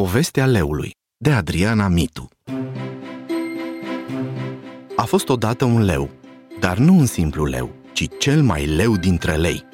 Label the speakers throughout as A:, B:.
A: Povestea leului, de Adriana Mitu A fost odată un leu, dar nu un simplu leu, ci cel mai leu dintre lei.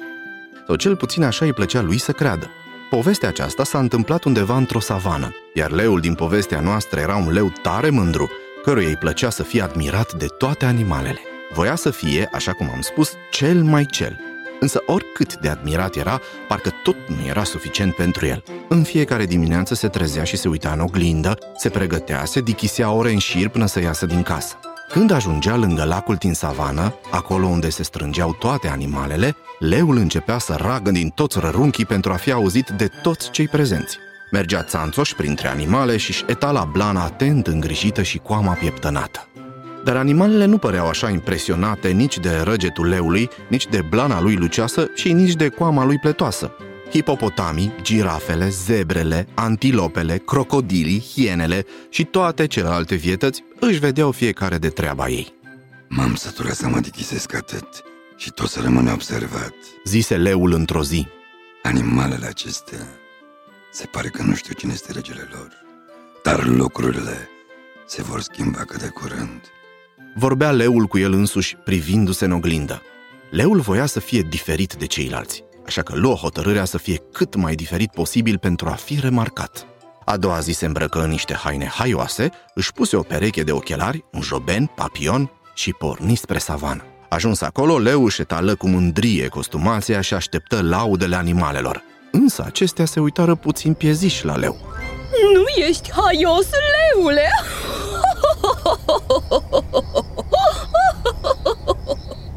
A: Sau cel puțin așa îi plăcea lui să creadă. Povestea aceasta s-a întâmplat undeva într-o savană, iar leul din povestea noastră era un leu tare mândru, căruia îi plăcea să fie admirat de toate animalele. Voia să fie, așa cum am spus, cel mai cel – Însă oricât de admirat era, parcă tot nu era suficient pentru el. În fiecare dimineață se trezea și se uita în oglindă, se pregătea, se dichisea ore în șir până să iasă din casă. Când ajungea lângă lacul din savană, acolo unde se strângeau toate animalele, leul începea să ragă din toți rărunchii pentru a fi auzit de toți cei prezenți. Mergea țanțoș printre animale și-și etala blana atent îngrijită și coama pieptănată. Dar animalele nu păreau așa impresionate nici de răgetul leului, nici de blana lui lucioasă și nici de coama lui pletoasă. Hipopotamii, girafele, zebrele, antilopele, crocodilii, hienele și toate celelalte vietăți își vedeau fiecare de treaba ei.
B: M-am săturat să mă dichisesc atât și tot să rămâne observat.
A: Zise leul într-o zi.
B: Animalele acestea se pare că nu știu cine este regele lor, dar lucrurile se vor schimba cât de curând.
A: Vorbea leul cu el însuși, privindu-se în oglindă. Leul voia să fie diferit de ceilalți, așa că luă hotărârea să fie cât mai diferit posibil pentru a fi remarcat. A doua zi se îmbrăcă în niște haine haioase, își puse o pereche de ochelari, un joben, papion și porni spre savană. Ajuns acolo, leu își etală cu mândrie costumația și așteptă laudele animalelor. Însă acestea se uitară puțin pieziși la leu.
C: Nu ești haios, leule!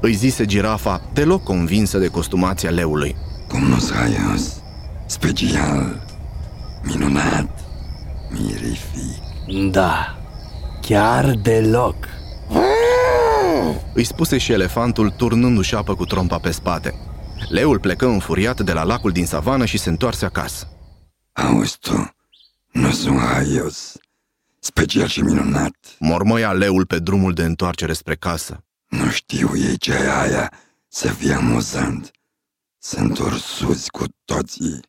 A: Îi zise girafa, deloc convinsă de costumația leului.
B: Cum nu haios, special, minunat, mirific.
D: Da, chiar deloc.
A: Îi spuse și elefantul, turnându-și apă cu trompa pe spate. Leul plecă înfuriat de la lacul din savană și se întoarse acasă.
B: Auzi tu, nu sunt haios, special și minunat.
A: Mormăia leul pe drumul de întoarcere spre casă.
B: Nu știu ei ce e aia să fie amuzant. Sunt ursuți cu toții,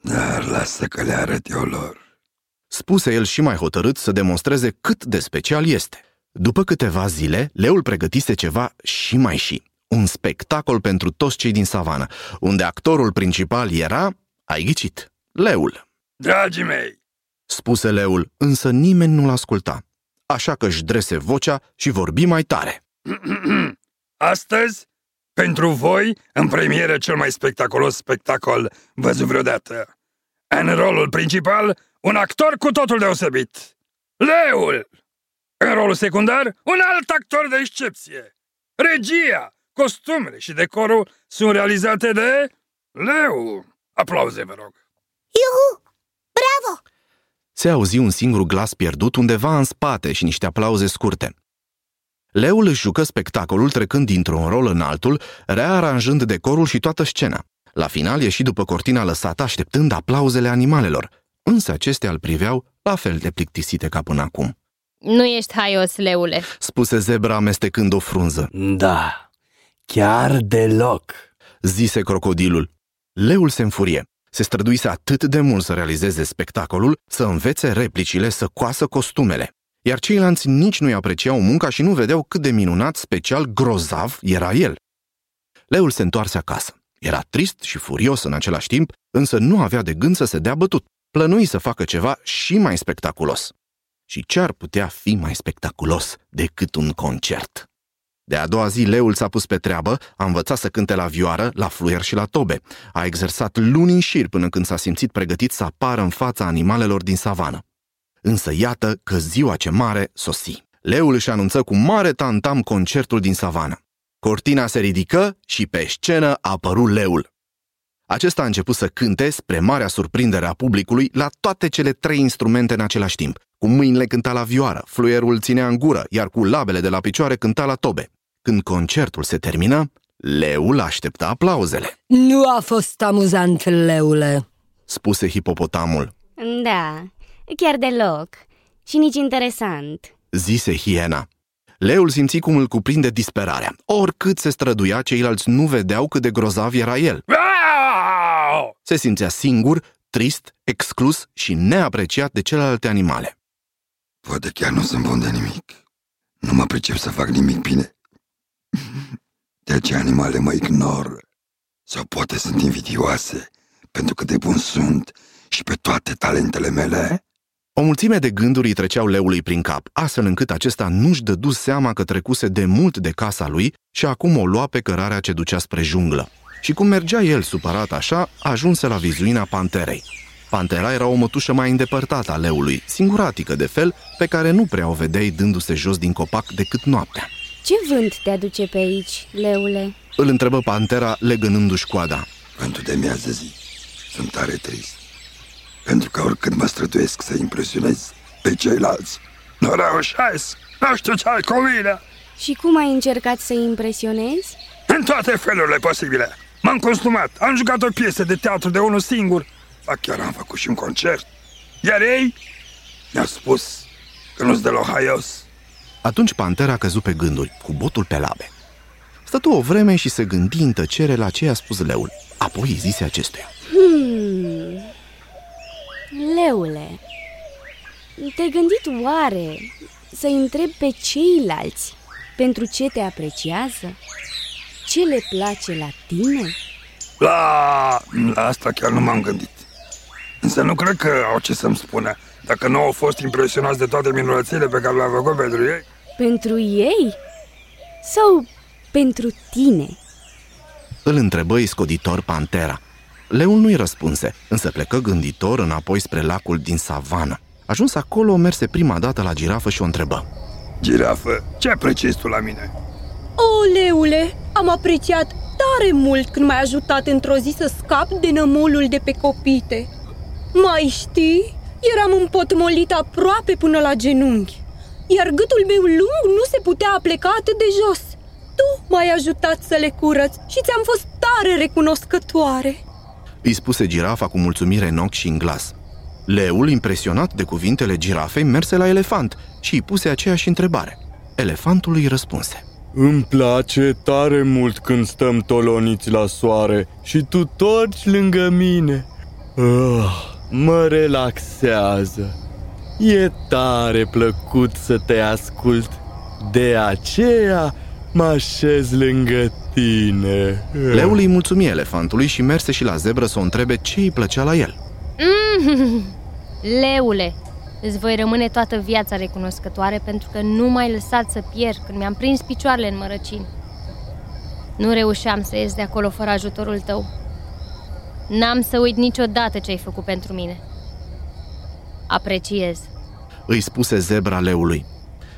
B: dar lasă că le arăt eu lor.
A: Spuse el și mai hotărât să demonstreze cât de special este. După câteva zile, leul pregătise ceva și mai și. Un spectacol pentru toți cei din savană, unde actorul principal era, ai ghicit, leul.
B: Dragii mei,
A: spuse leul, însă nimeni nu-l asculta. Așa că își drese vocea și vorbi mai tare.
B: Astăzi, pentru voi, în premieră cel mai spectaculos spectacol văzut vreodată. În rolul principal, un actor cu totul deosebit. Leul! În rolul secundar, un alt actor de excepție. Regia, costumele și decorul sunt realizate de Leu. Aplauze, vă rog.
E: Iuhu! Bravo!
A: Se auzi un singur glas pierdut undeva în spate și niște aplauze scurte. Leul își jucă spectacolul trecând dintr-un rol în altul, rearanjând decorul și toată scena. La final ieși după cortina lăsată așteptând aplauzele animalelor, însă acestea îl priveau la fel de plictisite ca până acum.
C: Nu ești haios, leule,
A: spuse zebra amestecând o frunză.
D: Da, chiar deloc,
A: zise crocodilul. Leul se înfurie. Se străduise atât de mult să realizeze spectacolul, să învețe replicile, să coasă costumele iar ceilalți nici nu-i apreciau munca și nu vedeau cât de minunat, special, grozav era el. Leul se întoarse acasă. Era trist și furios în același timp, însă nu avea de gând să se dea bătut. Plănui să facă ceva și mai spectaculos. Și ce ar putea fi mai spectaculos decât un concert? De a doua zi, leul s-a pus pe treabă, a învățat să cânte la vioară, la fluier și la tobe. A exersat luni în șir până când s-a simțit pregătit să apară în fața animalelor din savană. Însă iată că ziua ce mare sosi. Leul își anunță cu mare tantam concertul din savană. Cortina se ridică și pe scenă a apărut leul. Acesta a început să cânte, spre marea surprindere a publicului, la toate cele trei instrumente în același timp. Cu mâinile cânta la vioară, fluierul ținea în gură, iar cu labele de la picioare cânta la tobe. Când concertul se termină, leul aștepta aplauzele.
F: Nu a fost amuzant, leule,
A: spuse hipopotamul.
G: Da, Chiar deloc. Și nici interesant.
A: Zise hiena. Leul simți cum îl cuprinde disperarea. Oricât se străduia, ceilalți nu vedeau cât de grozav era el. Se simțea singur, trist, exclus și neapreciat de celelalte animale.
B: Poate chiar nu sunt bun de nimic. Nu mă pricep să fac nimic bine. De aceea animale mă ignor. Sau poate sunt invidioase pentru că de bun sunt și pe toate talentele mele.
A: O mulțime de gânduri îi treceau leului prin cap, astfel încât acesta nu-și dădu seama că trecuse de mult de casa lui și acum o lua pe cărarea ce ducea spre junglă. Și cum mergea el supărat așa, ajunse la vizuina panterei. Pantera era o mătușă mai îndepărtată a leului, singuratică de fel, pe care nu prea o vedeai dându-se jos din copac decât noaptea.
G: Ce vânt te aduce pe aici, leule?
A: Îl întrebă pantera legănându-și coada.
B: Pentru de miază zi sunt tare trist. Pentru că oricând mă străduiesc să impresionez pe ceilalți, nu reușesc. Nu știu ce ai cu mine.
G: Și cum ai încercat să impresionezi?
B: În toate felurile posibile. M-am costumat, am jucat o piesă de teatru de unul singur, ba chiar am făcut și un concert. Iar ei mi-au spus că nu-s deloc haios.
A: Atunci pantera a căzut pe gânduri, cu botul pe labe. Stătu o vreme și se gândi în tăcere la ce i-a spus leul. Apoi îi zise acestuia.
G: Hmm. Leule, te-ai gândit oare să întrebi pe ceilalți pentru ce te apreciază? Ce le place la tine?
B: La, la asta chiar nu m-am gândit. Însă nu cred că au ce să-mi spună dacă nu au fost impresionați de toate minunățile pe care le-am făcut pentru ei.
G: Pentru ei? Sau pentru tine?
A: Îl întrebă iscoditor pantera. Leul nu-i răspunse, însă plecă gânditor înapoi spre lacul din savană. Ajuns acolo, merse prima dată la girafă și o întrebă.
B: Girafă, ce apreciezi tu la mine?
C: O, leule, am apreciat tare mult când m-ai ajutat într-o zi să scap de nămolul de pe copite. Mai știi? Eram împotmolit aproape până la genunchi, iar gâtul meu lung nu se putea apleca atât de jos. Tu m-ai ajutat să le curăț și ți-am fost tare recunoscătoare.
A: Îi spuse girafa cu mulțumire în ochi și în glas. Leul, impresionat de cuvintele girafei, merse la elefant și îi puse aceeași întrebare. Elefantul îi răspunse.
H: Îmi place tare mult când stăm toloniți la soare și tu torci lângă mine. Oh, mă relaxează. E tare plăcut să te ascult. De aceea mă așez lângă tine.
A: Leul îi mulțumi elefantului și merse și la zebră să o întrebe ce îi plăcea la el.
C: Mm, leule, îți voi rămâne toată viața recunoscătoare pentru că nu m-ai lăsat să pierd când mi-am prins picioarele în mărăcini. Nu reușeam să ies de acolo fără ajutorul tău. N-am să uit niciodată ce ai făcut pentru mine. Apreciez.
A: Îi spuse zebra leului.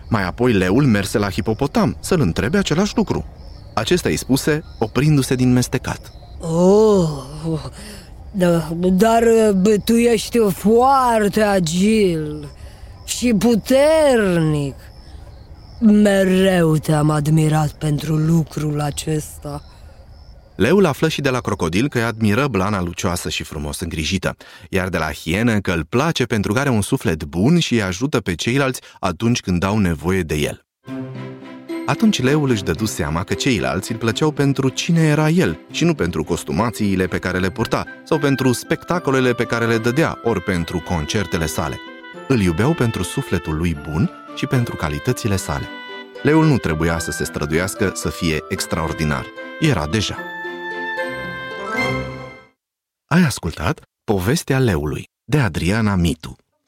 A: Mai apoi leul merse la hipopotam să-l întrebe același lucru. Acesta îi spuse, oprindu-se din mestecat.
F: Oh, da, dar bă, tu ești foarte agil și puternic. Mereu te-am admirat pentru lucrul acesta.
A: Leul află și de la crocodil că îi admiră blana lucioasă și frumos îngrijită, iar de la hienă că îl place pentru că are un suflet bun și îi ajută pe ceilalți atunci când au nevoie de el. Atunci leul își dădu seama că ceilalți îl plăceau pentru cine era el și nu pentru costumațiile pe care le purta sau pentru spectacolele pe care le dădea, ori pentru concertele sale. Îl iubeau pentru sufletul lui bun și pentru calitățile sale. Leul nu trebuia să se străduiască să fie extraordinar. Era deja. Ai ascultat Povestea leului de Adriana Mitu